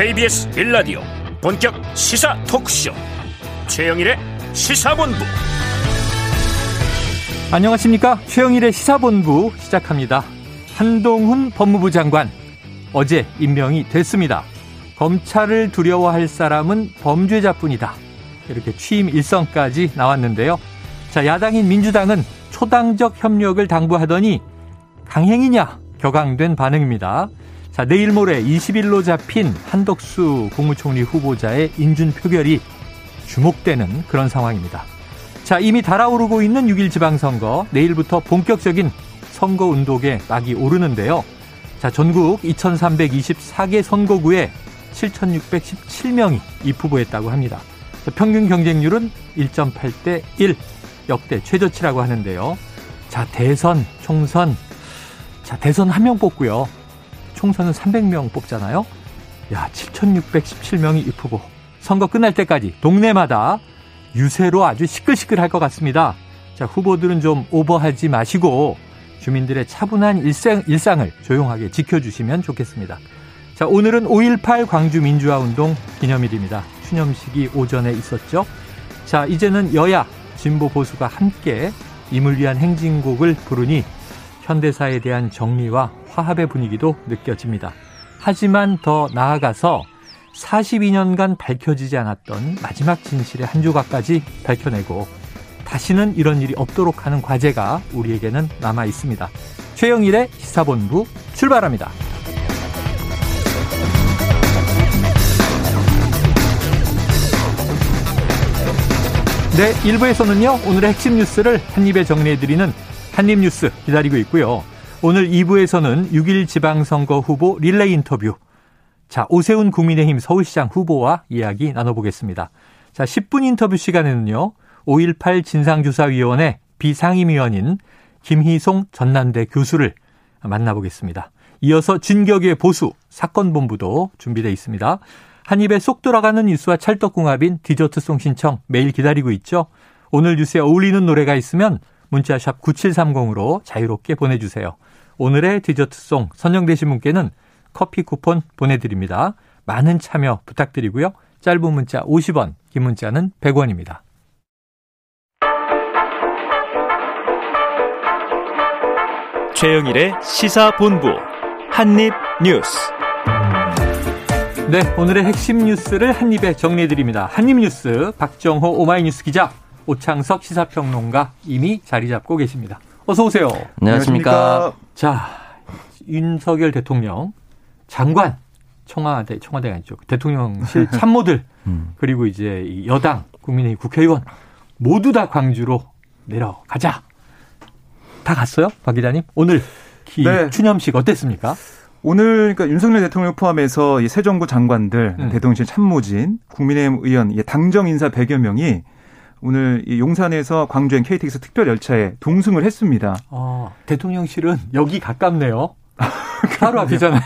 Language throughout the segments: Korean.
KBS 빌라디오 본격 시사 토크쇼. 최영일의 시사본부. 안녕하십니까? 최영일의 시사본부 시작합니다. 한동훈 법무부 장관. 어제 임명이 됐습니다. 검찰을 두려워할 사람은 범죄자뿐이다. 이렇게 취임 일성까지 나왔는데요. 자 야당인 민주당은 초당적 협력을 당부하더니 강행이냐 격앙된 반응입니다. 자, 내일 모레 20일로 잡힌 한덕수 국무총리 후보자의 인준 표결이 주목되는 그런 상황입니다. 자, 이미 달아오르고 있는 6일 지방선거, 내일부터 본격적인 선거 운동에 막이 오르는데요. 자, 전국 2324개 선거구에 7617명이 입후보했다고 합니다. 평균 경쟁률은 1.8대 1, 역대 최저치라고 하는데요. 자, 대선, 총선. 자, 대선 한 명 뽑고요. 총선은 300명 뽑잖아요. 야, 7,617명이 입후보. 선거 끝날 때까지 동네마다 유세로 아주 시끌시끌할 것 같습니다. 자, 후보들은 좀 오버하지 마시고 주민들의 차분한 일상, 일상을 조용하게 지켜주시면 좋겠습니다. 자, 오늘은 5.18 광주 민주화 운동 기념일입니다. 추념식이 오전에 있었죠. 자, 이제는 여야, 진보 보수가 함께 임을 위한 행진곡을 부르니 현대사에 대한 정리와 화합의 분위기도 느껴집니다. 하지만 더 나아가서 42년간 밝혀지지 않았던 마지막 진실의 한 조각까지 밝혀내고 다시는 이런 일이 없도록 하는 과제가 우리에게는 남아 있습니다. 최영일의 시사본부 출발합니다. 네, 1부에서는요, 오늘의 핵심 뉴스를 한입에 정리해드리는 한입뉴스 기다리고 있고요. 오늘 2부에서는 6일 지방선거 후보 릴레이 인터뷰. 자, 오세훈 국민의힘 서울시장 후보와 이야기 나눠보겠습니다. 자, 10분 인터뷰 시간에는요, 5.18 진상조사위원회 비상임위원인 김희송 전남대 교수를 만나보겠습니다. 이어서 진격의 보수 사건본부도 준비되어 있습니다. 한 입에 쏙 들어가는 뉴스와 찰떡궁합인 디저트송 신청 매일 기다리고 있죠. 오늘 뉴스에 어울리는 노래가 있으면 문자샵 9730으로 자유롭게 보내주세요. 오늘의 디저트송 선정되신 분께는 커피 쿠폰 보내드립니다. 많은 참여 부탁드리고요. 짧은 문자 50원, 긴 문자는 100원입니다. 최영일의 시사본부 한입뉴스 네, 오늘의 핵심 뉴스를 한입에 정리해드립니다. 한입뉴스 박정호 오마이뉴스 기자, 오창석 시사평론가 이미 자리 잡고 계십니다. 어서 오세요. 안녕하십니까. 자, 윤석열 대통령 장관 청와대 청와대가 아니죠. 대통령실 참모들 음. 그리고 이제 여당 국민의힘 국회의원 모두 다 광주로 내려가자. 다 갔어요, 박 기자님? 오늘 네. 추념식 어땠습니까? 오늘 그러니까 윤석열 대통령 포함해서 새 정부 장관들, 음. 대통령실 참모진, 국민의힘 의원, 당정 인사 100여 명이 오늘 용산에서 광주행 KTX 특별 열차에 동승을 했습니다. 아, 대통령실은 여기 가깝네요. 바로 앞이잖아요.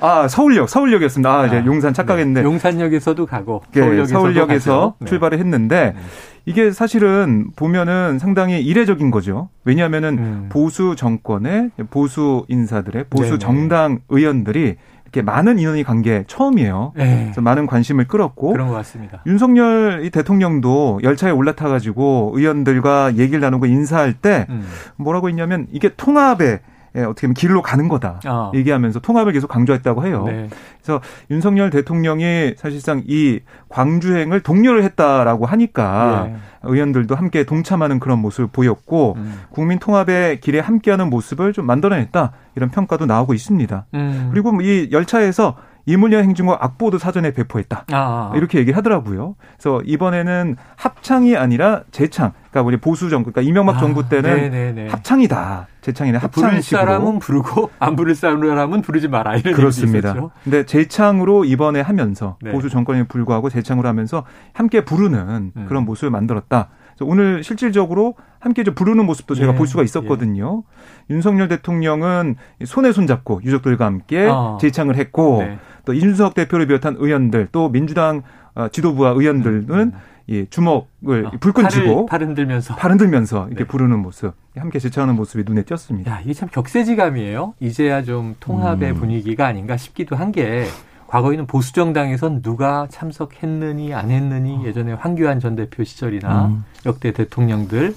아 서울역 서울역이었습니다. 아, 이제 아, 용산 착각했는데 네. 용산역에서도 가고 네, 서울역에서도 서울역에서 네. 출발을 했는데 네. 이게 사실은 보면은 상당히 이례적인 거죠. 왜냐하면은 음. 보수 정권의 보수 인사들의 보수 네네. 정당 의원들이 이렇게 많은 인원이 간 게 처음이에요. 네. 그래서 많은 관심을 끌었고 그런 것 같습니다. 윤석열 대통령도 열차에 올라타 가지고 의원들과 얘기를 나누고 인사할 때 음. 뭐라고 했냐면 이게 통합의 예, 어떻게 보면 길로 가는 거다 어. 얘기하면서 통합을 계속 강조했다고 해요. 네. 그래서 윤석열 대통령이 사실상 이 광주행을 독려를 했다라고 하니까 네. 의원들도 함께 동참하는 그런 모습을 보였고 음. 국민 통합의 길에 함께하는 모습을 좀 만들어냈다 이런 평가도 나오고 있습니다. 음. 그리고 이 열차에서 이물려 행진과 악보도 사전에 배포했다. 아. 이렇게 얘기를 하더라고요. 그래서 이번에는 합창이 아니라 재창. 그러니까 우리 보수 정부, 그러니까 이명박 아, 정부 때는 네네네. 합창이다. 재창이네 합창식으로. 부를 사람은 부르고 안 부를 사람은 부르지 마라. 이런 그렇습니다. 근데 재창으로 이번에 하면서 네. 보수 정권에 불구하고 재창으로 하면서 함께 부르는 음. 그런 모습을 만들었다. 오늘 실질적으로 함께 좀 부르는 모습도 제가 예, 볼 수가 있었거든요. 예. 윤석열 대통령은 손에 손잡고 유족들과 함께 어. 재창을 했고 네. 또 이준석 대표를 비롯한 의원들 또 민주당 어, 지도부와 의원들은 음. 예, 주먹을 어, 불끈 쥐고 팔 흔들면서 팔 흔들면서 이렇게 네. 부르는 모습, 함께 제창하는 모습이 눈에 띄었습니다. 야, 이게 참 격세지감이에요. 이제야 좀 통합의 음. 분위기가 아닌가 싶기도 한 게 과거에는 보수 정당에선 누가 참석했느니 안 했느니 예전에 황교안 전 대표 시절이나 음. 역대 대통령들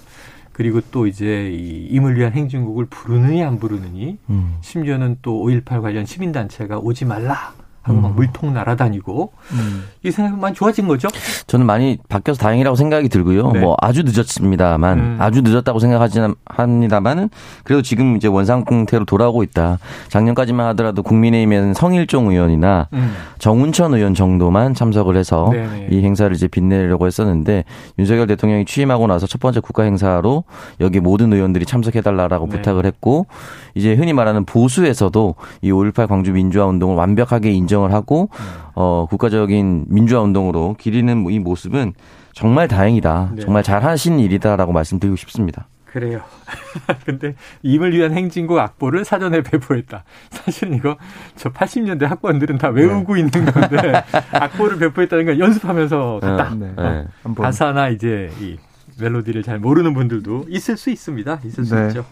그리고 또 이제 이 임을 위한 행진곡을 부르느니 안 부르느니 음. 심지어는 또 5.18 관련 시민단체가 오지 말라 하고 막 음. 물통 날아다니고 음. 이 생각이 많이 좋아진 거죠? 저는 많이 바뀌어서 다행이라고 생각이 들고요. 네. 뭐 아주 늦었습니다만 음. 아주 늦었다고 생각하지는 합니다만은 그래도 지금 이제 원상태로 돌아오고 있다. 작년까지만 하더라도 국민의힘에는 성일종 의원이나 음. 정운천 의원 정도만 참석을 해서 네네. 이 행사를 이제 빛내려고 했었는데 윤석열 대통령이 취임하고 나서 첫 번째 국가 행사로 여기 모든 의원들이 참석해달라라고 네. 부탁을 했고 이제 흔히 말하는 보수에서도 이 5.18 광주 민주화 운동을 완벽하게 인정 을 하고 어 국가적인 민주화 운동으로 기리는 이 모습은 정말 다행이다. 네. 정말 잘 하신 일이다라고 말씀드리고 싶습니다. 그래요. 근데 임을 위한 행진곡 악보를 사전에 배포했다. 사실은 이거 저 80년대 학번들은 다 외우고 네. 있는 건데 악보를 배포했다는 건 연습하면서 갔다. 네. 네. 어, 가사나 이제 이 멜로디를 잘 모르는 분들도 있을 수 있습니다. 있을 수 네. 있죠.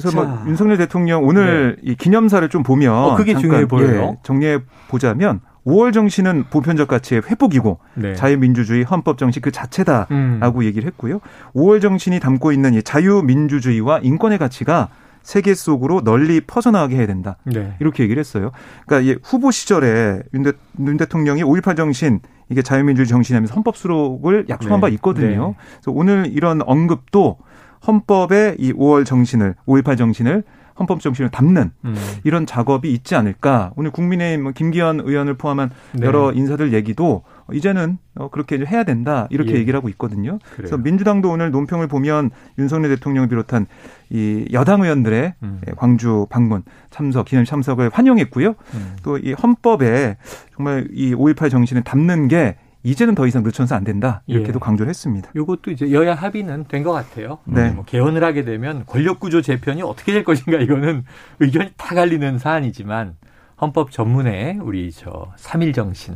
그래서 뭐 자. 뭐 윤석열 대통령 오늘 네. 이 기념사를 좀 보면 어, 그게 중요해 보여요. 예, 정리해 보자면 5월 정신은 보편적 가치의 회복이고 네. 자유민주주의 헌법 정신 그 자체다라고 음. 얘기를 했고요. 5월 정신이 담고 있는 이 자유민주주의와 인권의 가치가 세계 속으로 널리 퍼져나가게 해야 된다. 네. 이렇게 얘기를 했어요. 그러니까 이 후보 시절에 윤, 대, 윤 대통령이 5.18 정신 이게 자유민주주의 정신이라면서 헌법 수록을 약속한 네. 바 있거든요. 네. 그래서 오늘 이런 언급도 헌법의 이 5월 정신을 5.18 정신을 헌법 정신을 담는 음. 이런 작업이 있지 않을까. 오늘 국민의힘 뭐 김기현 의원을 포함한 네. 여러 인사들 얘기도 이제는 어, 그렇게 해야 된다 이렇게 예. 얘기를 하고 있거든요. 그래요. 그래서 민주당도 오늘 논평을 보면 윤석열 대통령을 비롯한 이 여당 의원들의 음. 예, 광주 방문 참석 기념 참석을 환영했고요. 음. 또이 헌법에 정말 이 5.18 정신을 담는 게 이제는 더 이상 늦춰서 안 된다 이렇게도 예. 강조를 했습니다. 이것도 이제 여야 합의는 된 것 같아요. 네. 뭐 개헌을 하게 되면 권력 구조 재편이 어떻게 될 것인가 이거는 의견이 다 갈리는 사안이지만 헌법 전문에 우리 저 3일 정신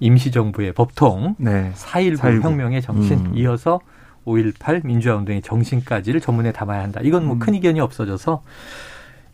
임시정부의 법통 네. 4.19, 4.19. 혁명의 정신 음. 이어서 5.18 민주화운동의 정신까지를 전문에 담아야 한다. 이건 뭐큰 음. 이견이 없어져서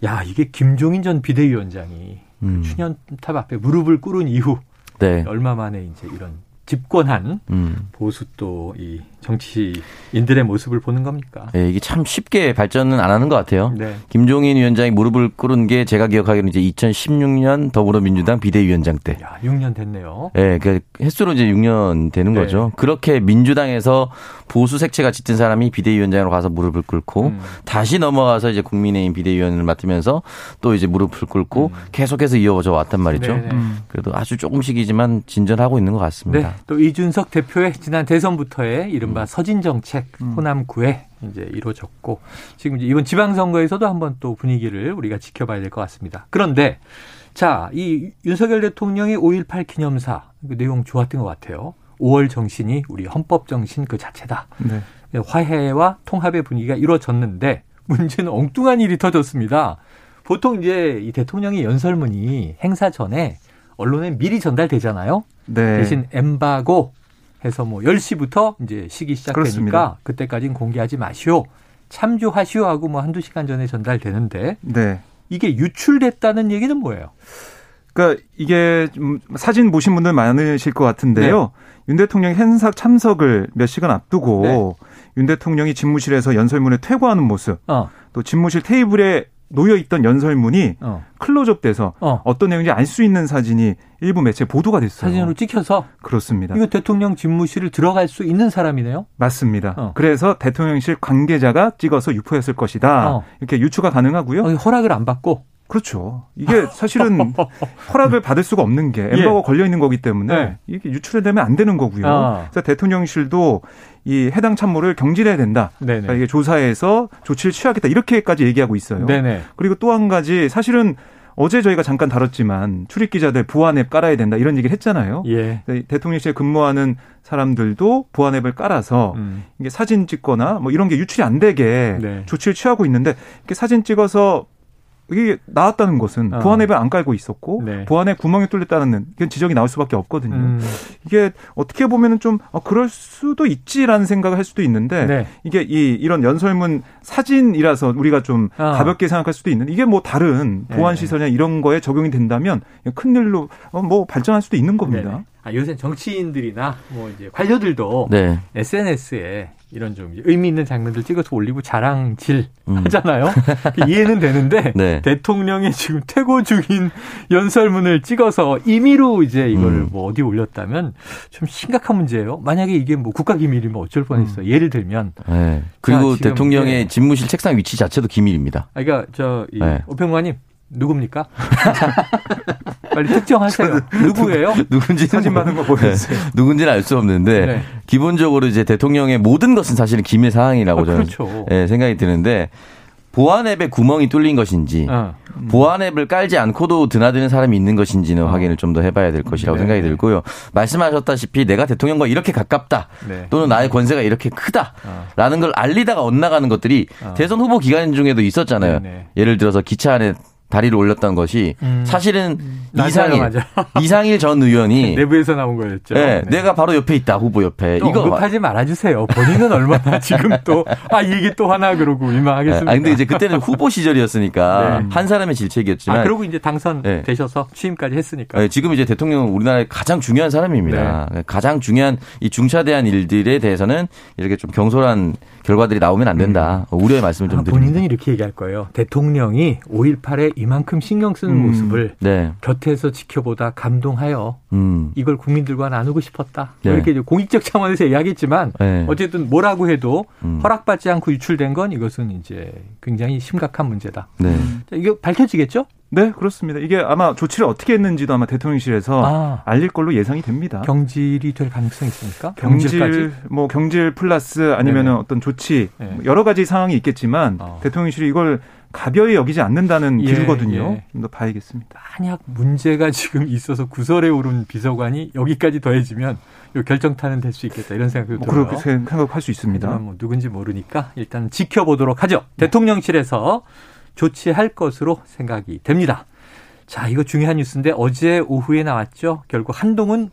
야 이게 김종인 전 비대위원장이 음. 추년탑 앞에 무릎을 꿇은 이후 네. 얼마 만에 이제 이런 집권한 음. 보수 또이 정치인들의 모습을 보는 겁니까? 네, 이게 참 쉽게 발전은 안 하는 것 같아요. 네. 김종인 위원장이 무릎을 꿇은 게 제가 기억하기로는 이제 2016년 더불어민주당 비대위원장 때. 야, 6년 됐네요. 네, 그 횟수로 이제 6년 되는 네. 거죠. 그렇게 민주당에서 보수 색채가 짙은 사람이 비대위원장으로 가서 무릎을 꿇고 음. 다시 넘어가서 이제 국민의힘 비대위원을 맡으면서 또 이제 무릎을 꿇고 음. 계속해서 이어져 왔단 말이죠. 음. 그래도 아주 조금씩이지만 진전하고 있는 것 같습니다. 네. 또 이준석 대표의 지난 대선부터의 이 른바 음. 서진 정책 음. 호남구에 이제 이루어졌고 지금 이번 지방선거에서도 한번 또 분위기를 우리가 지켜봐야 될 것 같습니다. 그런데 자, 이 윤석열 대통령의 5.18 기념사 그 내용 좋았던 것 같아요. 5월 정신이 우리 헌법 정신 그 자체다. 네. 화해와 통합의 분위기가 이루어졌는데 문제는 엉뚱한 일이 터졌습니다. 보통 이제 이 대통령의 연설문이 행사 전에 언론에 미리 전달되잖아요. 네. 대신 엠바고 해서 뭐 10시부터 이제 시기 시작되니까 그때까지는 공개하지 마시오. 참조하시오 하고 뭐 한두 시간 전에 전달되는데 네. 이게 유출됐다는 얘기는 뭐예요? 그러니까 이게 사진 보신 분들 많으실 것 같은데요. 네. 윤 대통령 행사 참석을 몇 시간 앞두고 네. 윤 대통령이 집무실에서 연설문에 퇴고하는 모습, 어. 또 집무실 테이블에 놓여 있던 연설문이 어. 클로즈업돼서 어. 떤 내용인지 알 수 있는 사진이 일부 매체 보도가 됐어요. 사진으로 찍혀서 그렇습니다. 이거 대통령 집무실을 들어갈 수 있는 사람이네요. 맞습니다. 어. 그래서 대통령실 관계자가 찍어서 유포했을 것이다. 어. 이렇게 유추가 가능하고요. 어, 허락을 안 받고 그렇죠. 이게 사실은 허락을 받을 수가 없는 게 엠버가 예. 걸려 있는 거기 때문에 네. 이게 유출이 되면 안 되는 거고요. 아. 그래서 대통령실도 이 해당 참모를 경질해야 된다. 그러니까 이게 조사해서 조치를 취하겠다 이렇게까지 얘기하고 있어요. 네네. 그리고 또 한 가지 사실은 어제 저희가 잠깐 다뤘지만 출입 기자들 보안 앱 깔아야 된다 이런 얘기를 했잖아요. 예. 대통령실에 근무하는 사람들도 보안 앱을 깔아서 음. 이게 사진 찍거나 뭐 이런 게 유출이 안 되게 네. 조치를 취하고 있는데 이렇게 사진 찍어서 이게 나왔다는 것은 어. 보안 앱을 안 깔고 있었고 네. 보안에 구멍이 뚫렸다는 지적이 나올 수밖에 없거든요. 음. 이게 어떻게 보면은 좀 어, 그럴 수도 있지라는 생각을 할 수도 있는데 네. 이게 이 이런 연설문 사진이라서 우리가 좀 어. 가볍게 생각할 수도 있는 이게 뭐 다른 보안 네. 시설이나 이런 거에 적용이 된다면 큰 일로 어, 뭐 발전할 수도 있는 겁니다. 네. 아, 요새 정치인들이나 뭐 이제 관료들도 네. SNS에 이런 좀 의미 있는 장면들 찍어서 올리고 자랑질 음. 하잖아요. 이해는 되는데 네. 대통령이 지금 퇴고 중인 연설문을 찍어서 임의로 이제 이거를 음. 뭐 어디 올렸다면 좀 심각한 문제예요. 만약에 이게 뭐 국가 기밀이면 어쩔 뻔했어요. 음. 예를 들면 네. 그리고 대통령의 네. 집무실 책상 위치 자체도 기밀입니다. 아, 그러니까 저이 네. 오평관님 누굽니까? 빨리 특정하세요. 누구예요? 누군지 사진 받은 거 보여주세요. 네. 누군지는 알 수 없는데 네. 기본적으로 이제 대통령의 모든 것은 사실은 기밀 사항이라고 아, 저는 그렇죠. 네, 생각이 드는데 보안 앱에 구멍이 뚫린 것인지 어. 음. 보안 앱을 깔지 않고도 드나드는 사람이 있는 것인지는 어. 확인을 좀 더 해봐야 될 것이라고 네. 생각이 들고요. 말씀하셨다시피 내가 대통령과 이렇게 가깝다 네. 또는 나의 권세가 이렇게 크다라는 어. 걸 알리다가 엇나가는 것들이 어. 대선 후보 기간 중에도 있었잖아요. 네, 네. 예를 들어서 기차 안에 다리를 올렸던 것이 음. 사실은 음. 이상일 맞아요, 맞아요. 이상일 전 의원이 내부에서 나온 거였죠. 네, 네. 내가 바로 옆에 있다 후보 옆에 이거 언급하지 말아주세요. 본인은 얼마나 지금 또아 이게 또 하나 그러고 민망하겠습니다. 아 근데 이제 그때는 후보 시절이었으니까 네. 한 사람의 질책이었지만 아 그리고 이제 당선 되셔서 네. 취임까지 했으니까 네, 지금 이제 대통령은 우리나라의 가장 중요한 사람입니다. 네. 가장 중요한 이 중차대한 일들에 대해서는 이렇게 좀 경솔한 결과들이 나오면 안 된다. 음. 우려의 말씀을 좀 아, 드립니다. 본인은 이렇게 얘기할 거예요. 대통령이 5.18에 이만큼 신경 쓰는 음. 모습을 네. 곁에서 지켜보다 감동하여 음. 이걸 국민들과 나누고 싶었다. 네. 이렇게 공익적 차원에서 이야기했지만 네. 어쨌든 뭐라고 해도 음. 허락받지 않고 유출된 건 이것은 이제 굉장히 심각한 문제다. 네. 이거 밝혀지겠죠? 네, 그렇습니다. 이게 아마 조치를 어떻게 했는지도 아마 대통령실에서 아, 알릴 걸로 예상이 됩니다. 경질이 될 가능성이 있습니까? 경질, 경질까지? 뭐 경질 플러스 아니면 은 어떤 조치 네. 여러 가지 상황이 있겠지만 어. 대통령실이 이걸 가벼이 여기지 않는다는 예, 기류거든요. 예. 좀더 봐야겠습니다. 만약 문제가 지금 있어서 구설에 오른 비서관이 여기까지 더해지면 결정타는 될 수 있겠다 이런 생각이 뭐 들어요. 그렇게 생각할 수 있습니다. 뭐 누군지 모르니까 일단 지켜보도록 하죠. 네. 대통령실에서 조치할 것으로 생각이 됩니다. 자, 이거 중요한 뉴스인데 어제 오후에 나왔죠. 결국 한동훈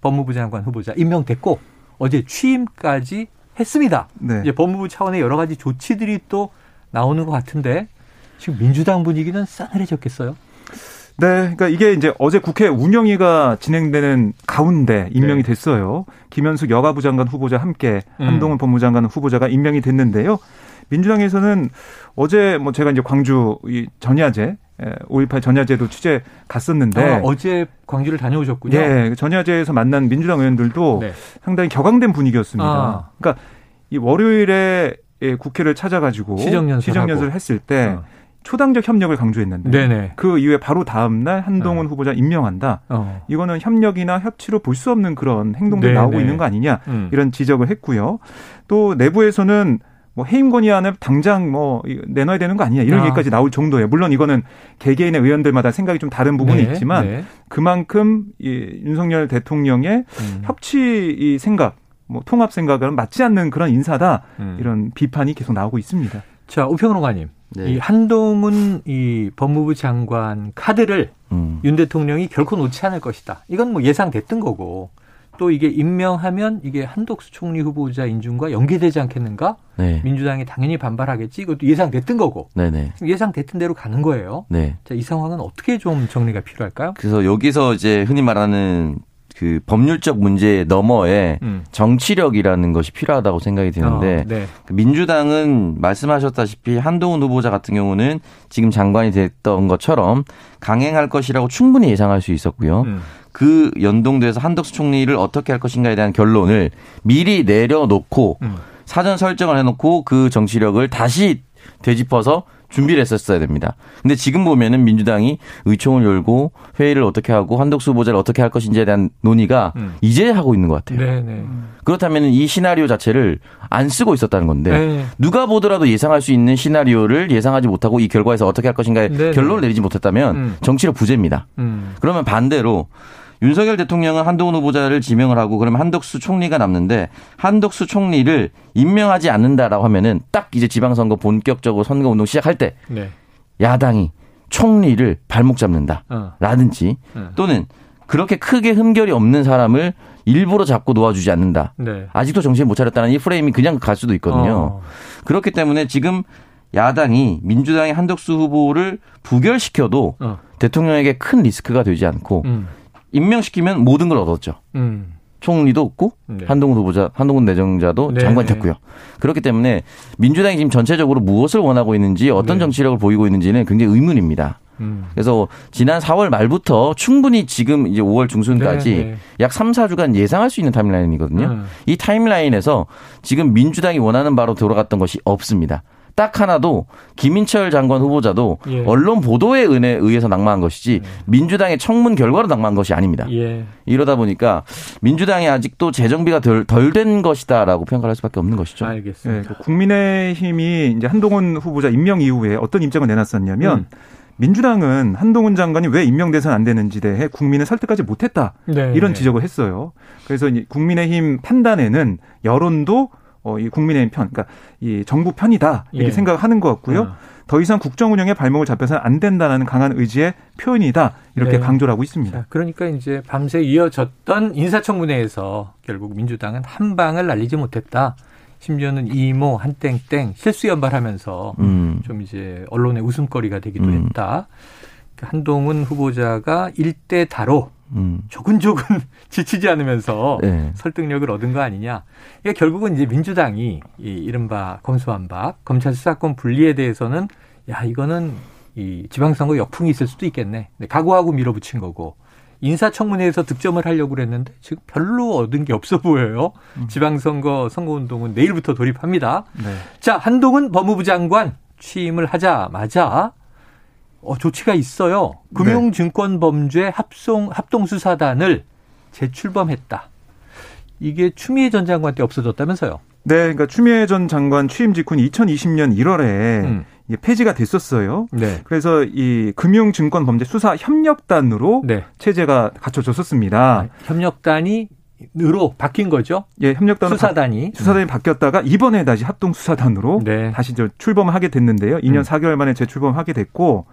법무부 장관 후보자 임명됐고 어제 취임까지 했습니다. 네. 이제 법무부 차원의 여러 가지 조치들이 또 나오는 것 같은데 지금 민주당 분위기는 싸늘해졌겠어요? 네, 그러니까 이게 이제 어제 국회 운영위가 진행되는 가운데 임명이 네. 됐어요. 김현숙 여가부 장관 후보자 함께 음. 한동훈 법무부 장관 후보자가 임명이 됐는데요. 민주당에서는 어제 뭐 제가 이제 광주 이 전야제 5.18 전야제도 취재 갔었는데 어, 제 광주를 다녀오셨군요. 예, 전야제에서 만난 민주당 의원들도 네. 상당히 격앙된 분위기였습니다. 아. 그러니까 이 월요일에 국회를 찾아가지고 시정연설 을 했을 때 어. 초당적 협력을 강조했는데 네네. 그 이후에 바로 다음 날 한동훈 어. 후보자 임명한다. 어. 이거는 협력이나 협치로 볼 수 없는 그런 행동들이 네네. 나오고 있는 거 아니냐 음. 이런 지적을 했고요. 또 내부에서는 뭐 해임 건의안을 당장 뭐 내놔야 되는 거 아니냐 이런 아. 얘기까지 나올 정도예요. 물론 이거는 개개인의 의원들마다 생각이 좀 다른 부분이 네. 있지만 네. 그만큼 이 윤석열 대통령의 음. 협치 이 생각, 뭐 통합 생각은 맞지 않는 그런 인사다 음. 이런 비판이 계속 나오고 있습니다. 자 우평로가님, 네. 이 한동훈 이 법무부 장관 카드를 음. 윤 대통령이 결코 놓지 않을 것이다. 이건 뭐 예상됐던 거고 또 이게 임명하면 이게 한독수 총리 후보자 인준과 연계되지 않겠는가? 네. 민주당이 당연히 반발하겠지. 이것도 예상됐던 거고. 네네. 예상됐던 대로 가는 거예요. 네. 자, 이 상황은 어떻게 좀 정리가 필요할까요? 그래서 여기서 이제 흔히 말하는 그 법률적 문제 너머에 음. 정치력이라는 것이 필요하다고 생각이 드는데 어, 네. 그 민주당은 말씀하셨다시피 한동훈 후보자 같은 경우는 지금 장관이 됐던 것처럼 강행할 것이라고 충분히 예상할 수 있었고요. 음. 그 연동돼서 한덕수 총리를 어떻게 할 것인가에 대한 결론을 미리 내려놓고 음. 사전 설정을 해놓고 그 정치력을 다시 되짚어서 준비를 했었어야 됩니다. 근데 지금 보면은 민주당이 의총을 열고 회의를 어떻게 하고 한덕수 후보자를 어떻게 할 것인지에 대한 논의가 음. 이제 하고 있는 것 같아요. 네네. 네. 그렇다면 이 시나리오 자체를 안 쓰고 있었다는 건데 네. 누가 보더라도 예상할 수 있는 시나리오를 예상하지 못하고 이 결과에서 어떻게 할 것인가에 네네. 네. 결론을 내리지 못했다면 음. 정치력 부재입니다. 음. 그러면 반대로 윤석열 대통령은 한동훈 후보자를 지명을 하고 그러면 한덕수 총리가 남는데 한덕수 총리를 임명하지 않는다라고 하면은 딱 이제 지방선거 본격적으로 선거운동 시작할 때 네. 야당이 총리를 발목 잡는다라든지 어. 네. 또는 그렇게 크게 흠결이 없는 사람을 일부러 잡고 놓아주지 않는다. 네. 아직도 정신 못 차렸다는 이 프레임이 그냥 갈 수도 있거든요. 어. 그렇기 때문에 지금 야당이 민주당의 한덕수 후보를 부결시켜도 어. 대통령에게 큰 리스크가 되지 않고 음. 임명시키면 모든 걸 얻었죠. 음. 총리도 없고 네. 한동훈 후보자, 한동훈 내정자도 네. 장관 됐고요. 그렇기 때문에 민주당이 지금 전체적으로 무엇을 원하고 있는지 어떤 네. 정치력을 보이고 있는지는 굉장히 의문입니다. 음. 그래서 지난 4월 말부터 충분히 지금 이제 5월 중순까지 네, 네. 약 3, 4주간 예상할 수 있는 타임라인이거든요. 음. 이 타임라인에서 지금 민주당이 원하는 바로 돌아갔던 것이 없습니다. 딱 하나도 김인철 장관 후보자도 예. 언론 보도에 의해서 낙마한 것이지 예. 민주당의 청문 결과로 낙마한 것이 아닙니다. 예. 이러다 보니까 민주당이 아직도 재정비가 덜된 것이다라고 평가할 수밖에 없는 것이죠. 알겠습니다. 네, 그 국민의힘이 이제 한동훈 후보자 임명 이후에 어떤 입장을 내놨었냐면 음. 민주당은 한동훈 장관이 왜 임명돼서는 안 되는지 대해 국민을 설득하지 못했다. 네. 이런 지적을 했어요. 그래서 국민의힘 판단에는 여론도 어, 이 국민의힘 편, 그러니까 이 정부 편이다 이렇게 예. 생각하는 것 같고요. 어. 더 이상 국정 운영에 발목을 잡혀서는 안 된다는 강한 의지의 표현이다 이렇게 네. 강조를 하고 있습니다. 자, 그러니까 이제 밤새 이어졌던 인사청문회에서 결국 민주당은 한 방을 날리지 못했다. 심지어는 이모 한땡땡 실수 연발하면서 음. 좀 이제 언론의 웃음거리가 되기도 음. 했다. 그 한동훈 후보자가 일대 다로 음. 조근조근 지치지 않으면서 네. 설득력을 얻은 거 아니냐. 이게 결국은 이제 민주당이 이 이른바 검수한 박 검찰 수사권 분리에 대해서는 야 이거는 이 지방선거 역풍이 있을 수도 있겠네. 네, 각오하고 밀어붙인 거고 인사청문회에서 득점을 하려고 그랬는데 지금 별로 얻은 게 없어 보여요. 음. 지방선거 선거운동은 내일부터 돌입합니다. 네. 자 한동훈 법무부 장관 취임을 하자마자 어, 조치가 있어요. 금융증권범죄 합송, 합동수사단을 재출범했다. 이게 추미애 전 장관 때 없어졌다면서요? 네, 그러니까 추미애 전 장관 취임 직후인 2020년 1월에 음. 폐지가 됐었어요. 네. 그래서 이 금융증권범죄 수사 협력단으로 네. 체제가 갖춰졌었습니다. 아, 협력단이 으로 바뀐 거죠. 예, 협력단 수사단이 수사단이 음. 바뀌었다가 이번에 다시 합동 수사단으로 네. 다시 저 출범을 하게 됐는데요. 2년 음. 4개월 만에 재출범하게 됐고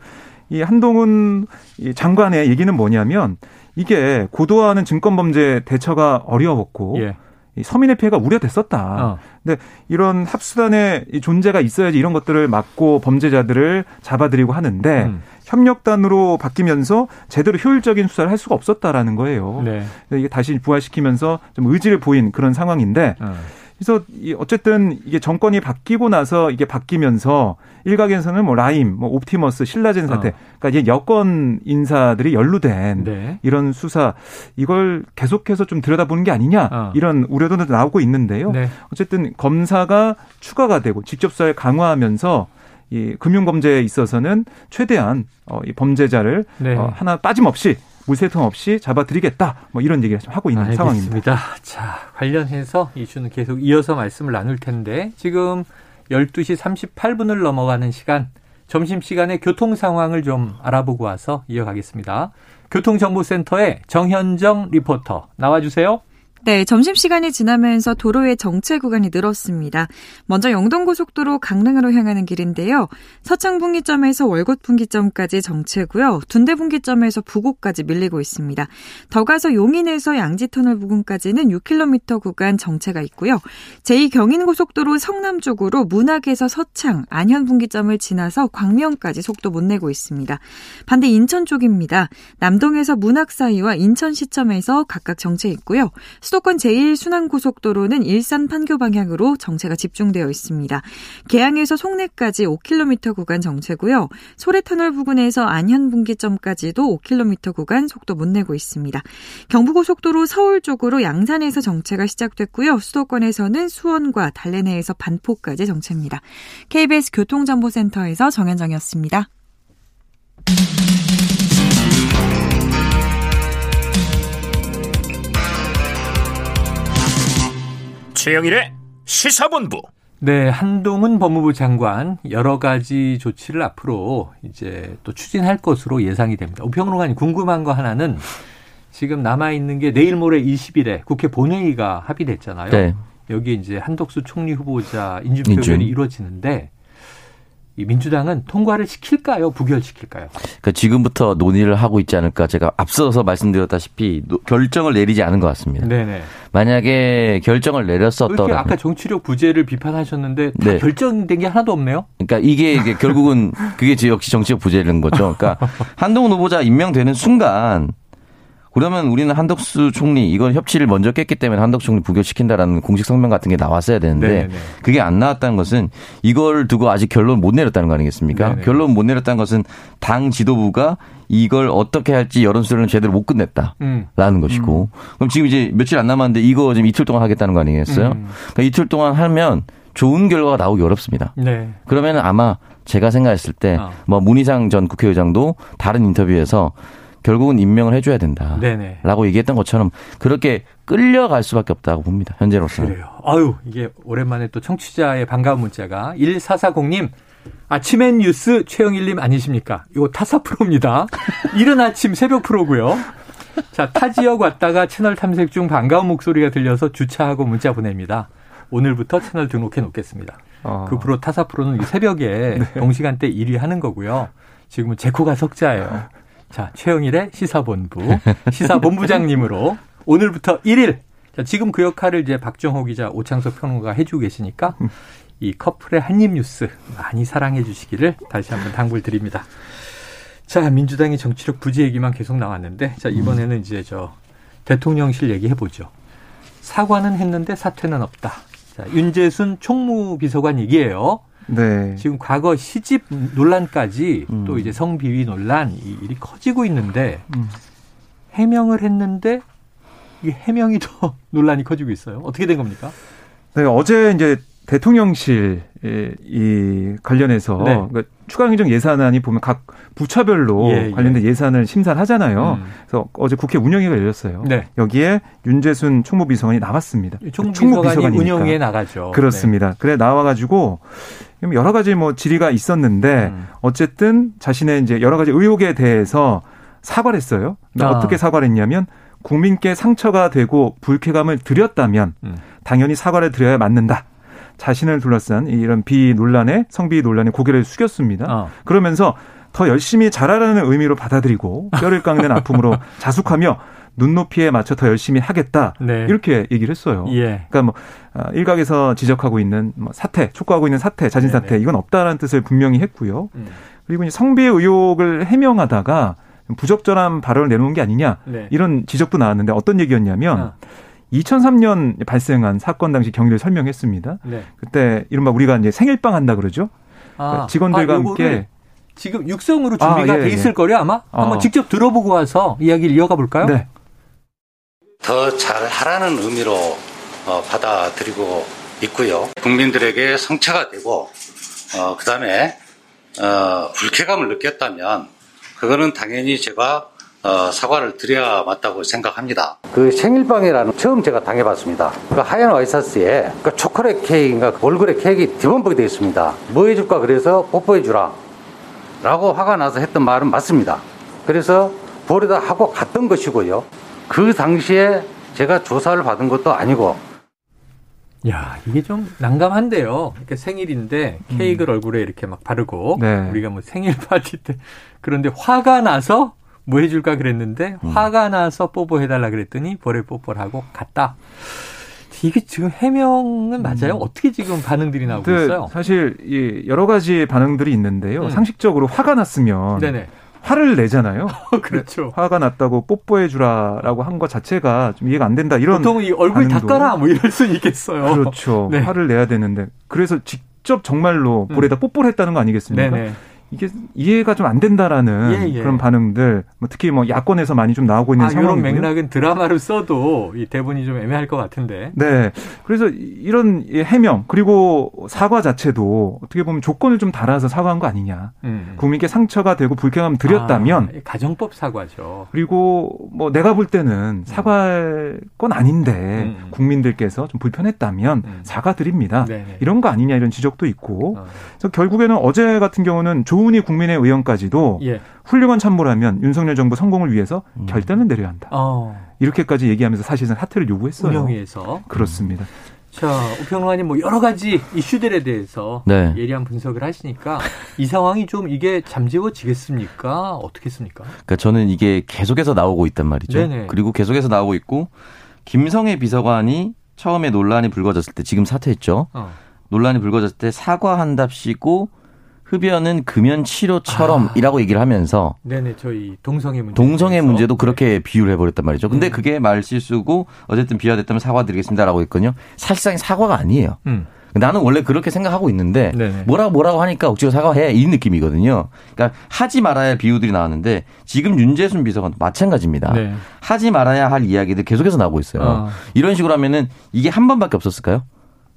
이 한동훈 장관의 얘기는 뭐냐면 이게 고도화하는 증권 범죄 대처가 어려웠고 예. 서민의 피해가 우려됐었다. 어. 근데 이런 합수단의 존재가 있어야지 이런 것들을 막고 범죄자들을 잡아들이고 하는데 음. 협력단으로 바뀌면서 제대로 효율적인 수사를 할 수가 없었다라는 거예요. 네. 이게 다시 부활시키면서 좀 의지를 보인 그런 상황인데 어. 그래서 어쨌든 이게 정권이 바뀌고 나서 이게 바뀌면서 일각에서는 뭐 라임, 뭐 옵티머스, 신라젠 사태, 어. 그러니까 이제 여권 인사들이 연루된 네. 이런 수사 이걸 계속해서 좀 들여다보는 게 아니냐 어. 이런 우려도 나오고 있는데요. 네. 어쨌든 검사가 추가가 되고 직접 수사를 강화하면서 이 금융 범죄에 있어서는 최대한 어, 이 범죄자를 네. 어, 하나 빠짐없이 물새통 없이 잡아드리겠다. 뭐 이런 얘기를 하고 있는 알겠습니다. 상황입니다. 자, 관련해서 이슈는 계속 이어서 말씀을 나눌 텐데 지금 12시 38분을 넘어가는 시간 점심시간에 교통 상황을 좀 알아보고 와서 이어가겠습니다. 교통정보센터의 정현정 리포터 나와주세요. 네, 점심시간이 지나면서 도로의 정체 구간이 늘었습니다. 먼저 영동고속도로 강릉으로 향하는 길인데요. 서창분기점에서 월곶분기점까지 정체고요. 둔대분기점에서 부곡까지 밀리고 있습니다. 더 가서 용인에서 양지터널 부근까지는 6km 구간 정체가 있고요. 제2경인고속도로 성남 쪽으로 문학에서 서창, 안현분기점을 지나서 광명까지 속도 못 내고 있습니다. 반대 인천 쪽입니다. 남동에서 문학 사이와 인천 시점에서 각각 정체 있고요. 수도 권 제1순환고속도로는 일산 판교 방향으로 정체가 집중되어 있습니다. 개항에서 송내까지 5km 구간 정체고요. 소래터널 부근에서 안현 분기점까지도 5km 구간 속도 못 내고 있습니다. 경부고속도로 서울 쪽으로 양산에서 정체가 시작됐고요. 수도권에서는 수원과 달래내에서 반포까지 정체입니다. KBS 교통정보센터에서 정현정이었습니다. 최영일의 시사본부. 네, 한동훈 법무부 장관 여러 가지 조치를 앞으로 이제 또 추진할 것으로 예상이 됩니다. 우평론가님 궁금한 거 하나는 지금 남아 있는 게 내일 모레 20일에 국회 본회의가 합의됐잖아요. 네. 여기 이제 한덕수 총리 후보자 인준 표결이 이루어지는데 이 민주당은 통과를 시킬까요? 부결시킬까요? 그러니까 지금부터 논의를 하고 있지 않을까 제가 앞서서 말씀드렸다시피 결정을 내리지 않은 것 같습니다. 네네. 만약에 결정을 내렸었더라면 아까 정치력 부재를 비판하셨는데 다 네. 결정된 게 하나도 없네요. 그러니까 이게, 이게 결국은 그게 역시 정치적 부재라는 거죠. 그러니까 한동훈 후보자 임명되는 순간 그러면 우리는 한덕수 총리 이건 협치를 먼저 깼기 때문에 한덕수 총리 부결시킨다라는 공식 성명 같은 게 나왔어야 되는데 네네. 네. 그게 안 나왔다는 것은 이걸 두고 아직 결론 못 내렸다는 거 아니겠습니까? 네네. 네. 결론 못 내렸다는 것은 당 지도부가 이걸 어떻게 할지 여론조사를 제대로 못 끝냈다라는 음. 것이고 음. 그럼 지금 이제 며칠 안 남았는데 이거 지금 이틀 동안 하겠다는 거 아니겠어요? 음. 그러니까 이틀 동안 하면 좋은 결과가 나오기 어렵습니다. 네. 그러면 아마 제가 생각했을 때뭐 어. 문희상 전 국회의장도 다른 인터뷰에서 결국은 임명을 해줘야 된다. 네네. 라고 얘기했던 것처럼 그렇게 끌려갈 수밖에 없다고 봅니다. 현재로서는. 그래요. 아유, 이게 오랜만에 또 청취자의 반가운 문자가 1440님 아침엔 뉴스 최영일님 아니십니까? 이거 타사 프로입니다. 이른 아침 새벽 프로고요. 자, 타 지역 왔다가 채널 탐색 중 반가운 목소리가 들려서 주차하고 문자 보냅니다. 오늘부터 채널 등록해 놓겠습니다. 어. 그 프로 타사 프로는 새벽에 네. 동시간대 1위 하는 거고요. 지금은 제코가 석자예요. 자, 최영일의 시사본부, 시사본부장님으로 오늘부터 1일. 자, 지금 그 역할을 이제 박정호 기자, 오창석 평론가가 해주고 계시니까 이 커플의 한입 뉴스 많이 사랑해 주시기를 다시 한번 당부를 드립니다. 자, 민주당의 정치력 부재 얘기만 계속 나왔는데, 자, 이번에는 이제 저 대통령실 얘기 해 보죠. 사과는 했는데 사퇴는 없다. 자, 윤재순 총무비서관 얘기예요. 네. 지금 과거 시집 논란까지 음. 또 이제 성비위 논란 이 일이 커지고 있는데 음. 해명을 했는데 이 해명이 더 논란이 커지고 있어요. 어떻게 된 겁니까? 네, 어제 이제 대통령실 이 관련해서 네. 그러니까 추가행정 예산안이 보면 각 부처별로 예, 예. 관련된 예. 산을 심사를 하잖아요. 음. 그래서 어제 국회 운영위가 열렸어요. 네. 여기에 윤재순 총무비서관이 나왔습니다. 총무비서관이 운영위에 나가죠. 그렇습니다. 네. 그래 나와가지고 여러 가지 뭐 질의가 있었는데 음. 어쨌든 자신의 이제 여러 가지 의혹에 대해서 사과를 했어요. 아. 어떻게 사과를 했냐면 국민께 상처가 되고 불쾌감을 드렸다면 음. 당연히 사과를 드려야 맞는다. 자신을 둘러싼 이런 비 논란에 성비 논란에 고개를 숙였습니다. 어. 그러면서 더 열심히 잘하라는 의미로 받아들이고 뼈를 깎는 아픔으로 자숙하며 눈높이에 맞춰 더 열심히 하겠다 네. 이렇게 얘기를 했어요. 예. 그러니까 뭐 아, 일각에서 지적하고 있는 뭐 사태, 촉구하고 있는 사태, 자진 사태. 이건 없다라는 뜻을 분명히 했고요. 음. 그리고 이제 성비 의혹을 해명하다가 부적절한 발언을 내놓은 게 아니냐 네. 이런 지적도 나왔는데 어떤 얘기였냐면 아. 2003년 발생한 사건 당시 경위를 설명했습니다. 네. 그때 이른바 우리가 이제 생일빵 한다 그러죠. 아, 그러니까 직원들과 아, 함께 지금 육성으로 준비가 아, 예, 돼 있을 예. 거요 아마 어. 한번 직접 들어보고 와서 이야기를 이어가 볼까요? 네. 더 잘하라는 의미로 어, 받아들이고 있고요. 국민들에게 성취가 되고 어, 그 다음에 어, 불쾌감을 느꼈다면 그거는 당연히 제가 어, 사과를 드려야 맞다고 생각합니다. 그 생일빵이라는 처음 제가 당해봤습니다. 그 하얀 와이사스에 그 초콜릿 케이크인가 그 몰그레 케이크 뒤범벅이 되어 있습니다. 뭐 해줄까 그래서 뽀뽀해주라 라고 화가 나서 했던 말은 맞습니다. 그래서 버리다 하고 갔던 것이고요. 그 당시에 제가 조사를 받은 것도 아니고 야, 이게 좀 난감한데요. 이렇게 생일인데 케이크를 음. 얼굴에 이렇게 막 바르고 네. 우리가 뭐 생일 파티 때 그런데 화가 나서 뭐 해줄까 그랬는데 음. 화가 나서 뽀뽀 해달라 그랬더니 볼에 뽀뽀를 하고 갔다. 이게 지금 해명은 맞아요? 음. 어떻게 지금 반응들이 나오고 있어요? 사실 여러 가지 반응들이 있는데요. 음. 상식적으로 화가 났으면 네네. 화를 내잖아요. 그렇죠. 화가 났다고 뽀뽀해 주라라고 한 것 자체가 좀 이해가 안 된다. 이런 보통 이 얼굴 닦아라 뭐 이럴 수 있겠어요. 그렇죠. 네. 화를 내야 되는데 그래서 직접 정말로 볼에다 음. 뽀뽀를 했다는 거 아니겠습니까? 네네. 이게 이해가 좀 안 된다라는 예, 예. 그런 반응들, 뭐 특히 뭐 야권에서 많이 좀 나오고 있는 아, 상황이고요. 이런 맥락은 드라마를 써도 이 대본이 좀 애매할 것 같은데. 네, 그래서 이런 해명 그리고 사과 자체도 어떻게 보면 조건을 좀 달아서 사과한 거 아니냐. 음. 국민께 상처가 되고 불쾌감 드렸다면 아, 가정법 사과죠. 그리고 뭐 내가 볼 때는 사과할 건 아닌데 음. 국민들께서 좀 불편했다면 음. 사과드립니다. 네네. 이런 거 아니냐 이런 지적도 있고. 어. 그래서 결국에는 어제 같은 경우는 조 은희 국민의 의원까지도 예. 훌륭한 참모라면 윤석열 정부 성공을 위해서 음. 결단을 내려야 한다. 어. 이렇게까지 얘기하면서 사실상 사퇴를 요구했어요. 운영위에서 그렇습니다. 자, 우평론가님 뭐 여러 가지 이슈들에 대해서 네. 예리한 분석을 하시니까 이 상황이 좀 이게 잠재워지겠습니까? 어떻겠습니까? 그러니까 저는 이게 계속해서 나오고 있단 말이죠. 네네. 그리고 계속해서 나오고 있고 김성애 비서관이 처음에 논란이 불거졌을 때 지금 사퇴했죠. 어. 논란이 불거졌을 때 사과한답시고 흡연은 금연 치료처럼이라고 아. 얘기를 하면서 네네 저희 동성애 문제 동성애 문제도 네. 그렇게 비유를 해버렸단 말이죠. 근데 음. 그게 말실수고 어쨌든 비하됐다면 사과드리겠습니다라고 했거든요. 사실상 사과가 아니에요. 음. 나는 원래 그렇게 생각하고 있는데 네네. 뭐라고 뭐라고 하니까 억지로 사과해 이 느낌이거든요. 그러니까 하지 말아야 할 비유들이 나왔는데 지금 윤재순 비서관 마찬가지입니다. 네. 하지 말아야 할 이야기들 계속해서 나오고 있어요. 어. 이런 식으로 하면은 이게 한 번밖에 없었을까요?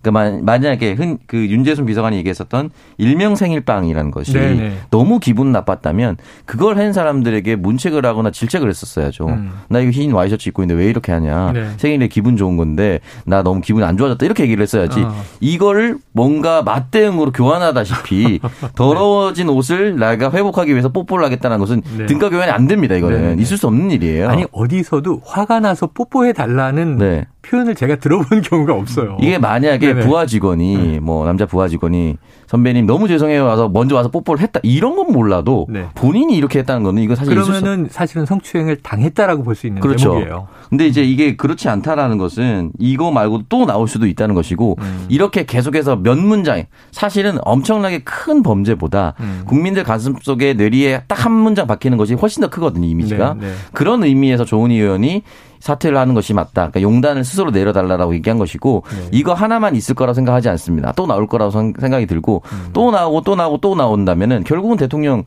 그러니까 만약에 흔, 그 윤재순 비서관이 얘기했었던 일명 생일빵이라는 것이 네네. 너무 기분 나빴다면 그걸 한 사람들에게 문책을 하거나 질책을 했었어야죠. 음. 나 이거 흰 와이셔츠 입고 있는데 왜 이렇게 하냐. 네. 생일에 기분 좋은 건데 나 너무 기분이 안 좋아졌다 이렇게 얘기를 했어야지. 어. 이거를 뭔가 맞대응으로 교환하다시피 더러워진 옷을 내가 회복하기 위해서 뽀뽀를 하겠다는 것은 네. 등가 교환이 안 됩니다. 이거는 네 있을 수 없는 일이에요. 아니 어디서도 화가 나서 뽀뽀해 달라는 네. 표현을 제가 들어본 경우가 없어요. 이게 만약에 네네. 부하 직원이 네. 뭐 남자 부하 직원이 선배님 너무 죄송해요 와서 먼저 와서 뽀뽀를 했다 이런 건 몰라도 네. 본인이 이렇게 했다는 거는 이거 사실 그러면은 사실은 성추행을 당했다라고 볼 수 있는 그렇죠. 대목이에요. 근데 이제 이게 그렇지 않다라는 것은 이거 말고 또 나올 수도 있다는 것이고 음. 이렇게 계속해서 몇 문장 사실은 엄청나게 큰 범죄보다 음. 국민들 가슴 속에 뇌리에 딱 한 문장 박히는 것이 훨씬 더 크거든요 이미지가 네, 네. 그런 의미에서 조은희 의원이 사퇴를 하는 것이 맞다. 그러니까 용단을 스스로 내려달라고 얘기한 것이고 네. 이거 하나만 있을 거라고 생각하지 않습니다. 또 나올 거라고 생각이 들고 음. 또 나오고 또 나오고 또 나온다면은 결국은 대통령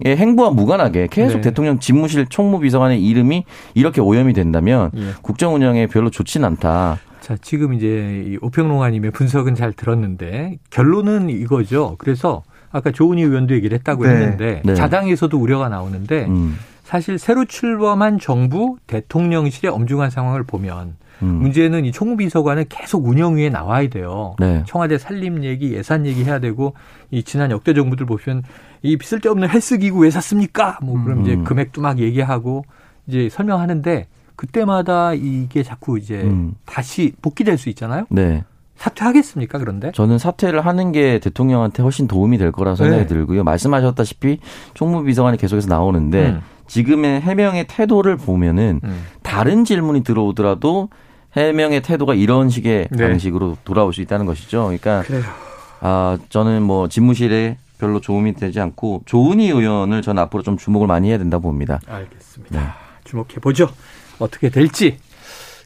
의 행보와 무관하게 계속 네. 대통령 집무실 총무비서관의 이름이 이렇게 오염이 된다면 예. 국정 운영에 별로 좋지는 않다. 자, 지금 이제 오평롱아님의 분석은 잘 들었는데 결론은 이거죠. 그래서 아까 조은희 의원도 얘기를 했다고 네. 했는데 네. 자당에서도 우려가 나오는데 음. 사실 새로 출범한 정부 대통령실의 엄중한 상황을 보면 음. 문제는 이 총무비서관은 계속 운영 위에 나와야 돼요. 네. 청와대 살림 얘기, 예산 얘기 해야 되고 이 지난 역대 정부들 보시면 이 쓸데없는 헬스 기구 왜 샀습니까? 뭐 그럼 음. 이제 금액도 막 얘기하고 이제 설명하는데 그때마다 이게 자꾸 이제 음. 다시 복귀될 수 있잖아요. 네. 사퇴하겠습니까? 그런데 저는 사퇴를 하는 게 대통령한테 훨씬 도움이 될 거라 생각이 네. 들고요. 말씀하셨다시피 총무비서관이 계속해서 나오는데 음. 지금의 해명의 태도를 보면은 음. 다른 질문이 들어오더라도 해명의 태도가 이런 식의 네. 방식으로 돌아올 수 있다는 것이죠. 그러니까 그래요. 아 저는 뭐 집무실에 별로 도움이 되지 않고 조은희 의원을 저는 앞으로 좀 주목을 많이 해야 된다고 봅니다. 알겠습니다. 네. 주목해 보죠. 어떻게 될지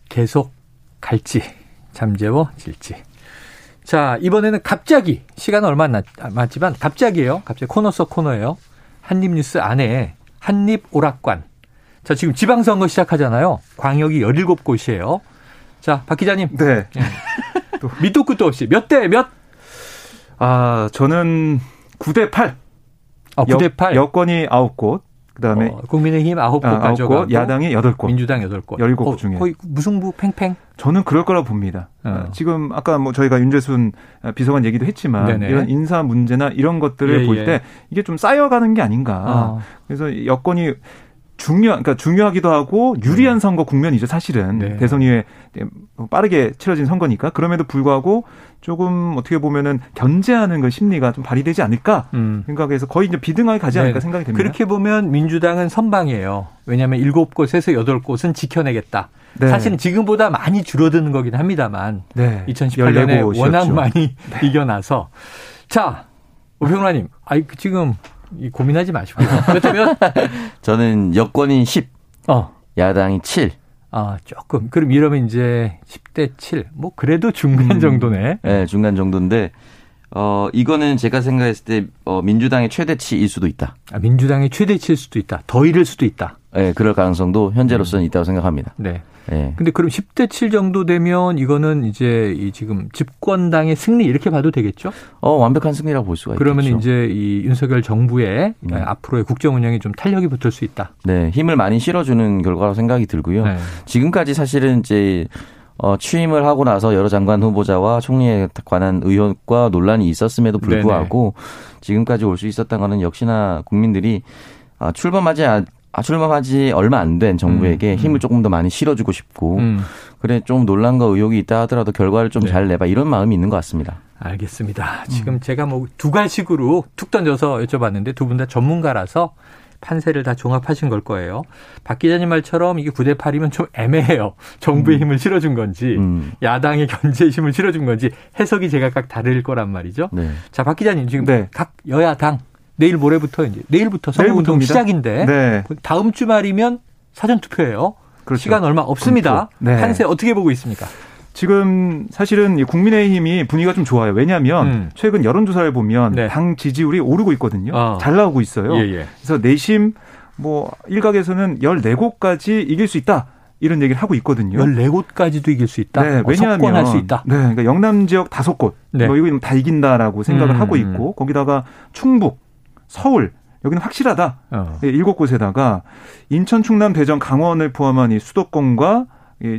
계속 갈지 잠재워질지. 자 이번에는 갑자기 시간 얼마 안 남았지만 갑자기예요. 갑자기 코너 속 코너예요. 한입뉴스 안에 한입 오락관. 자, 지금 지방선거 시작하잖아요. 광역이 17곳이에요. 자, 박 기자님. 네. 네. 또 밑도 끝도 없이 몇 대 몇? 아, 저는 9대 8. 아, 9대 8. 여, 권이 9곳. 그다음에 어, 국민의힘 9곳 아, 가져가고 야당이 8곳. 민주당 8곳. 17곳 어, 중에. 거의 무승부 팽팽. 저는 그럴 거라고 봅니다. 어. 지금 아까 뭐 저희가 윤재순 비서관 얘기도 했지만 네네. 이런 인사 문제나 이런 것들을 예, 볼때 예. 이게 좀 쌓여가는 게 아닌가. 어. 그래서 여건이 중요, 그러니까 중요하기도 하고 유리한 음. 선거 국면이죠, 사실은. 네. 대선 이후에 빠르게 치러진 선거니까. 그럼에도 불구하고 조금 어떻게 보면은 견제하는 그 심리가 좀 발휘되지 않을까 음. 생각해서 거의 이제 비등하게 가지 않을까 네. 생각이 듭니다. 그렇게 보면 민주당은 선방이에요. 왜냐하면 일곱 곳에서 여덟 곳은 지켜내겠다. 네. 사실은 지금보다 많이 줄어드는 거긴 합니다만 네. 2018년에 워낙 많이 네. 이겨나서 자 오평라님, 아이 그 지금 고민하지 마시고요. 그렇다면 저는 여권이 10, 어. 야당이 7. 아, 조금. 그럼 이러면 이제 10대 7. 뭐 그래도 중간 음. 정도네. 네, 중간 정도인데 어, 이거는 제가 생각했을 때 어, 민주당의 최대치일 수도 있다. 아, 민주당의 최대치일 수도 있다. 더 이를 수도 있다. 네, 그럴 가능성도 현재로서는 음. 있다고 생각합니다. 네. 네. 근데 그럼 10대 7 정도 되면 이거는 이제 이 지금 집권당의 승리 이렇게 봐도 되겠죠? 어, 완벽한 승리라고 볼 수가 그러면 있겠죠. 그러면 이제 이 윤석열 정부의 네. 앞으로의 국정 운영에 좀 탄력이 붙을 수 있다. 네, 힘을 많이 실어주는 결과라고 생각이 들고요. 네. 지금까지 사실은 이제 어, 취임을 하고 나서 여러 장관 후보자와 총리에 관한 의혹과 논란이 있었음에도 불구하고 네네. 지금까지 올 수 있었던 거는 역시나 국민들이 아, 출범하지 아, 출범하지 얼마 안 된 정부에게 음, 음. 힘을 조금 더 많이 실어주고 싶고 음. 그래 좀 논란과 의혹이 있다 하더라도 결과를 좀잘 네. 내봐 이런 마음이 있는 것 같습니다. 알겠습니다. 지금 음. 제가 뭐 두 갈식으로 툭 던져서 여쭤봤는데 두 분 다 전문가라서 판세를 다 종합하신 걸 거예요. 박 기자님 말처럼 이게 9대 8이면 좀 애매해요. 정부의 음. 힘을 실어준 건지 음. 야당의 견제의 힘을 실어준 건지 해석이 제각각 다를 거란 말이죠. 네. 자, 박 기자님 지금 네. 각 여야당 내일 모레부터 이제 내일부터 선거운동 시작인데 네. 다음 주말이면 사전 투표예요. 그렇죠. 시간 얼마 없습니다. 네. 판세 어떻게 보고 있습니까? 지금 사실은 국민의힘이 분위기가 좀 좋아요. 왜냐하면 음. 최근 여론조사를 보면 네. 당 지지율이 오르고 있거든요. 어. 잘 나오고 있어요. 예, 예. 그래서 내심 뭐 일각에서는 14곳까지 이길 수 있다. 이런 얘기를 하고 있거든요. 14곳까지도 이길 수 있다. 네, 어, 왜냐하면 할수 있다. 네, 그러니까 영남 지역 5곳 네. 뭐 이거 다 이긴다라고 생각을 음. 하고 있고 거기다가 충북, 서울 여기는 확실하다. 어. 예, 일곱 곳에다가 인천, 충남, 대전, 강원을 포함한 이 수도권과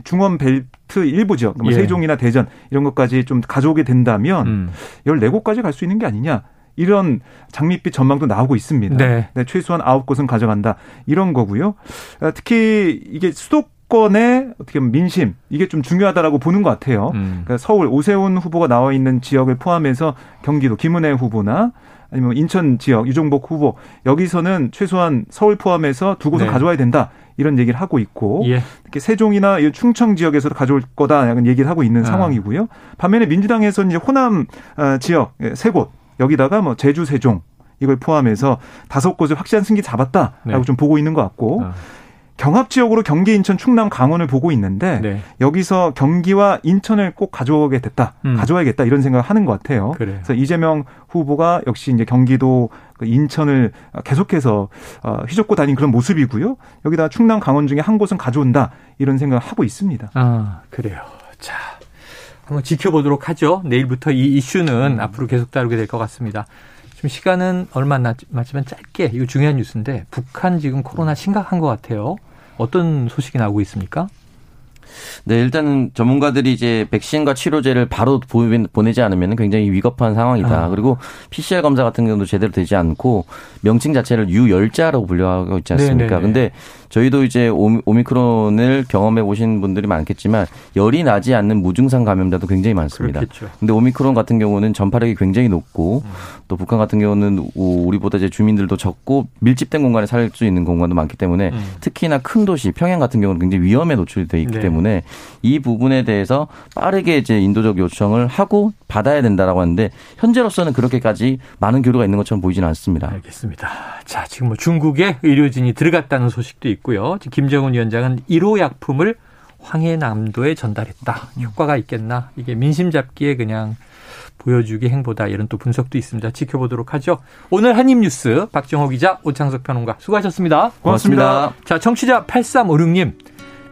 중원 벨트 일부 지역, 뭐 예. 세종이나 대전 이런 것까지 좀 가져오게 된다면 음. 14곳까지 갈 수 있는 게 아니냐. 이런 장밋빛 전망도 나오고 있습니다. 네. 네, 최소한 9곳은 가져간다. 이런 거고요. 아, 특히 이게 수도권의 어떻게 보면 민심 이게 좀 중요하다라고 보는 것 같아요. 음. 그러니까 서울 오세훈 후보가 나와 있는 지역을 포함해서 경기도 김은혜 후보나 아니면 인천 지역 유종복 후보 여기서는 최소한 서울 포함해서 두 곳은 네. 가져와야 된다. 이런 얘기를 하고 있고 예. 특히 세종이나 충청 지역에서도 가져올 거다 약간 얘기를 하고 있는 아. 상황이고요. 반면에 민주당에서는 이제 호남 어, 지역 예, 세곳 여기다가 뭐 제주 세종 이걸 포함해서 다섯 곳을 확실한 승기 잡았다라고 네. 좀 보고 있는 것 같고 아. 경합 지역으로 경기, 인천, 충남, 강원을 보고 있는데 네. 여기서 경기와 인천을 꼭 가져오게 됐다, 음. 가져와야겠다 이런 생각을 하는 것 같아요. 그래요. 그래서 이재명 후보가 역시 이제 경기도 그 인천을 계속해서 어, 휘젓고 다닌 그런 모습이고요. 여기다 충남, 강원 중에 한 곳은 가져온다 이런 생각을 하고 있습니다. 아 그래요. 자. 한번 지켜보도록 하죠. 내일부터 이 이슈는 음. 앞으로 계속 다루게 될 것 같습니다. 지금 시간은 얼마 안 남았지만 짧게 이거 중요한 뉴스인데 북한 지금 코로나 심각한 것 같아요. 어떤 소식이 나오고 있습니까? 네, 일단은 전문가들이 이제 백신과 치료제를 바로 보내지 않으면 굉장히 위급한 상황이다. 아. 그리고 PCR 검사 같은 경우도 제대로 되지 않고 명칭 자체를 유열자라고 분류하고 있지 않습니까? 네네네. 근데 저희도 이제 오미크론을 경험해 보신 분들이 많겠지만 열이 나지 않는 무증상 감염자도 굉장히 많습니다. 그렇겠죠. 근데 오미크론 같은 경우는 전파력이 굉장히 높고 음. 또 북한 같은 경우는 우리보다 이제 주민들도 적고 밀집된 공간에 살 수 있는 공간도 많기 때문에 음. 특히나 큰 도시 평양 같은 경우는 굉장히 위험에 노출이 돼 있기 네. 때문에 이 부분에 대해서 빠르게 이제 인도적 요청을 하고 받아야 된다라고 하는데 현재로서는 그렇게까지 많은 교류가 있는 것처럼 보이지는 않습니다. 알겠습니다. 자, 지금 뭐 중국에 의료진이 들어갔다는 소식도 있고요. 지금 김정은 위원장은 1호 약품을 황해남도에 전달했다. 효과가 있겠나? 이게 민심 잡기에 그냥 보여주기 행보다 이런 또 분석도 있습니다. 지켜보도록 하죠. 오늘 한입뉴스 박정호 기자, 오창석 평론가 수고하셨습니다. 고맙습니다. 고맙습니다. 자, 청취자 8356님.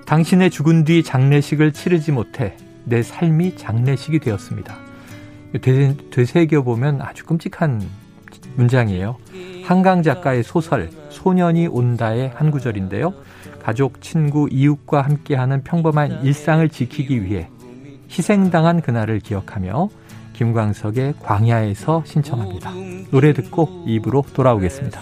당신의 죽은 뒤 장례식을 치르지 못해 내 삶이 장례식이 되었습니다. 되새겨보면 아주 끔찍한 문장이에요. 한강 작가의 소설 소년이 온다의 한 구절인데요. 가족, 친구, 이웃과 함께하는 평범한 일상을 지키기 위해 희생당한 그날을 기억하며 김광석의 광야에서 신청합니다. 노래 듣고 입으로 돌아오겠습니다.